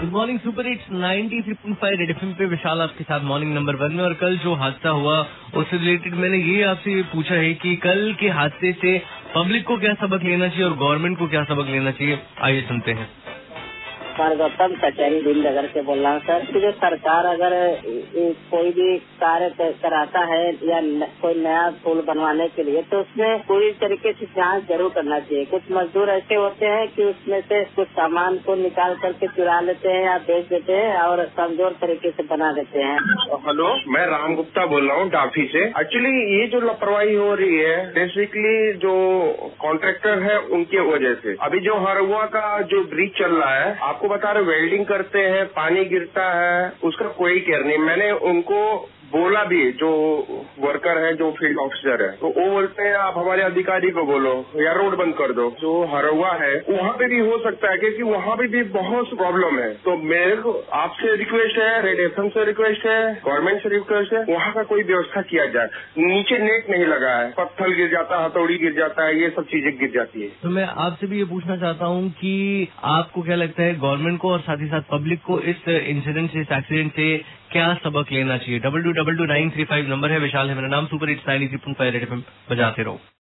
Good morning super hits 93.5 red FM पे विशाल आपके साथ मॉर्निंग नंबर वन में और कल जो हादसा हुआ, उससे रिलेटेड मैंने ये आपसे पूछा है कि कल के हादसे से पब्लिक को क्या सबक लेना चाहिए और गवर्नमेंट को क्या सबक लेना चाहिए? आइए सुनते हैं। सर गौतम कचहरी भीमनगर से बोल रहा हूँ सर। कि जो सरकार अगर कोई भी कार्य कराता है या न, कोई नया पुल बनवाने के लिए तो उसमें पूरी तरीके से जाँच ज़रूर करना चाहिए। कुछ मजदूर ऐसे होते हैं कि उसमें से कुछ सामान को निकाल करके चुरा लेते हैं या बेच देते हैं और कमज़ोर तरीके से बना देते हैं। हेलो मैं राम गुप्ता बोल रहा हूँ डाफी से। एक्चुअली ये जो लापरवाही हो रही है बेसिकली जो कॉन्ट्रैक्टर है उनकी वजह से। अभी जो हरवा का जो ब्रिज चल रहा है आपको बता रहे वेल्डिंग करते हैं पानी गिरता है उसका कोई केयर नहीं। मैंने उनको बोला भी, जो वर्कर है, जो फ़ील्ड ऑफिसर है तो वो बोलते हैं, आप हमारे अधिकारी को बोलो, या रोड बंद कर दो। जो हरवा है, वहाँ पे भी हो सकता है, क्योंकि वहाँ पे भी बहुत प्रॉब्लम है। तो मेरे को, आपसे रिक्वेस्ट है रेड एफ़ से रिक्वेस्ट है गवर्नमेंट से रिक्वेस्ट है, वहाँ का कोई व्यवस्था किया जाए। नीचे नेट नहीं लगा है, पत्थर गिर जाता है, हथौड़ी गिर जाता है, ये सब चीज़ें गिर जाती है। तो मैं आपसे भी ये पूछना चाहता हूँ कि आपको क्या लगता है गवर्नमेंट को और साथ ही साथ पब्लिक को इस इंसिडेंट से, इस एक्सीडेंट से क्या सबक लेना चाहिए? Double two double two nine three five number है, विशाल है, मेरा नाम super hits nine three point five बजाते रहो।